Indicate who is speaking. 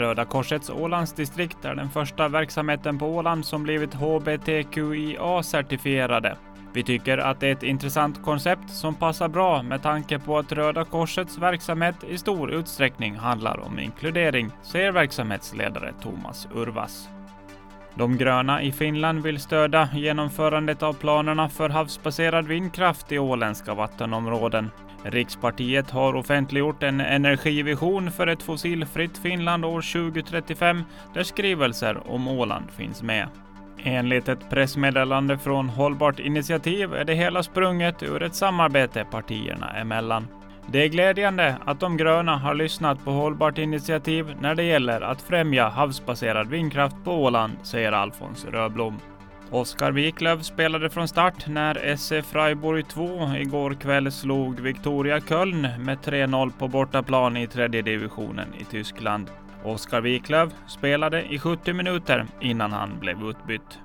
Speaker 1: Röda Korsets Ålandsdistrikt är den första verksamheten på Åland som blivit HBTQIA-certifierade. Vi tycker att det är ett intressant koncept som passar bra med tanke på att Röda Korsets verksamhet i stor utsträckning handlar om inkludering, säger verksamhetsledare Thomas Urvas. De gröna i Finland vill stödja genomförandet av planerna för havsbaserad vindkraft i åländska vattenområden. Rikspartiet har offentliggjort en energivision för ett fossilfritt Finland år 2035 där skrivelser om Åland finns med. Enligt ett pressmeddelande från Hållbart initiativ är det hela sprunget ur ett samarbete partierna emellan. Det är glädjande att de gröna har lyssnat på Hållbart initiativ när det gäller att främja havsbaserad vindkraft på Åland, säger Alfons Röblom. Oskar Wiklöf spelade från start när SC Freiburg 2 igår kväll slog Victoria Köln med 3-0 på bortaplan i tredje divisionen i Tyskland. Oskar Wiklöf spelade i 70 minuter innan han blev utbytt.